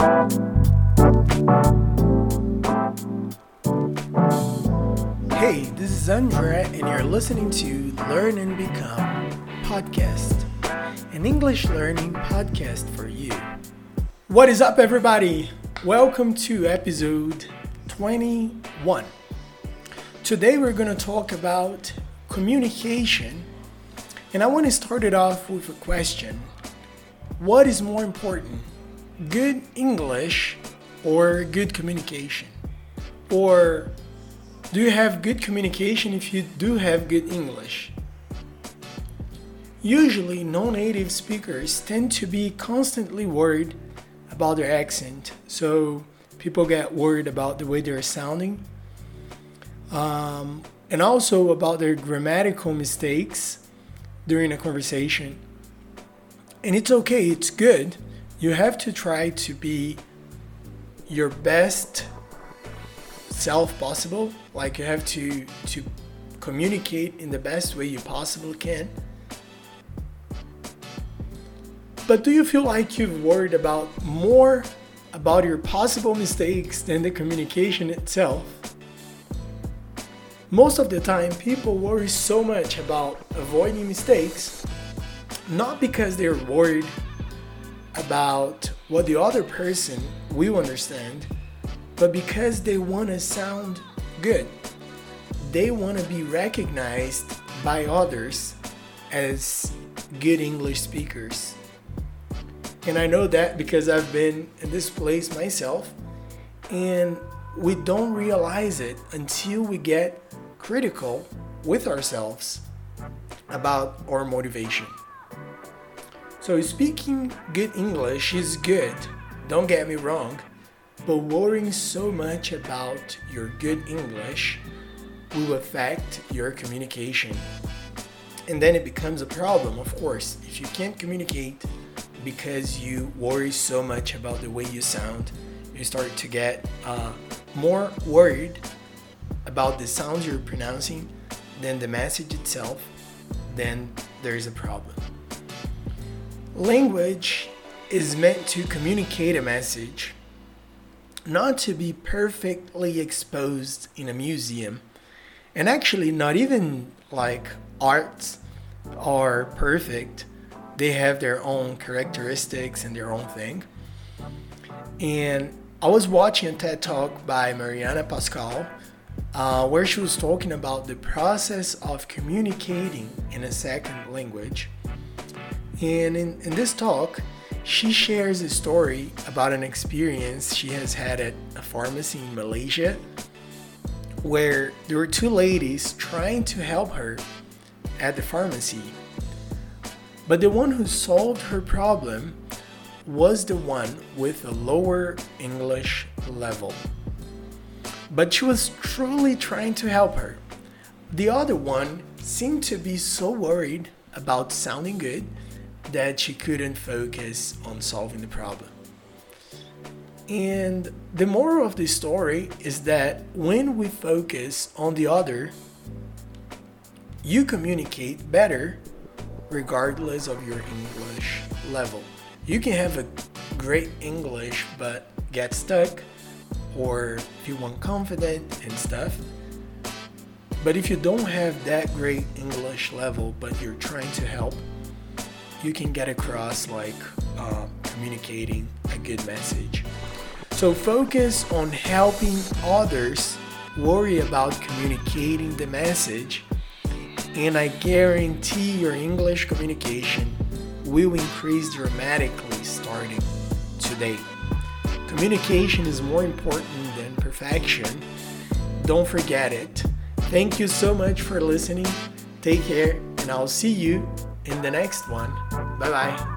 Hey, this is Andrea, and you're listening to Learn and Become podcast, an English learning podcast for you. What is up, everybody? Welcome to episode 21. Today, we're going to talk about communication, and I want to start it off with a question What is more important, good English or good communication? Or do you have good communication if you do have good English? Usually, non native speakers tend to be constantly worried about their accent, so people get worried about the way they're sounding, um, and also about their grammatical mistakes during a conversation. And it's okay, it's good. You have to try to be your best self possible. Like you have to to communicate in the best way you possibly can. But do you feel like you've worried about more about your possible mistakes than the communication itself? Most of the time people worry so much about avoiding mistakes not because they're worried about what the other person will understand but because they want to sound good. They want to be recognized by others as good English speakers. And I know that because I've been in this place myself, and we don't realize it until we get critical with ourselves about our motivation. So, speaking good English is good, don't get me wrong, but worrying so much about your good English will affect your communication. And then it becomes a problem, of course, if you can't communicate because you worry so much about the way you sound. You start to get uh, more worried about the sounds you're pronouncing than the message itself, then there's a problem. Language is meant to communicate a message not to be perfectly exposed in a museum. And actually not even like arts are perfect. They have their own characteristics and their own thing. And i was watching a ted talk by Marianna Pascal uh, where she was talking about the process of communicating in a second language and in, in this talk she shares a story about an experience she has had at a pharmacy in Malaysia where there were two ladies trying to help her at the pharmacy. But the one who solved her problem was the one with a lower English level. But she was truly trying to help her. The other one seemed to be so worried about sounding good that she couldn't focus on solving the problem. And the moral of the story is that when we focus on the other, you communicate better regardless of your English level. You can have a great English but get stuck or feel unconfident and stuff. But if you don't have that great English level but you're trying to help, you can get across like uh, communicating a good message. So focus on helping others worry about communicating the message, and I guarantee your English communication will increase dramatically starting today. Communication is more important than perfection. Don't forget it. Thank you so much for listening. Take care, and I'll see you in the next one. Bye bye.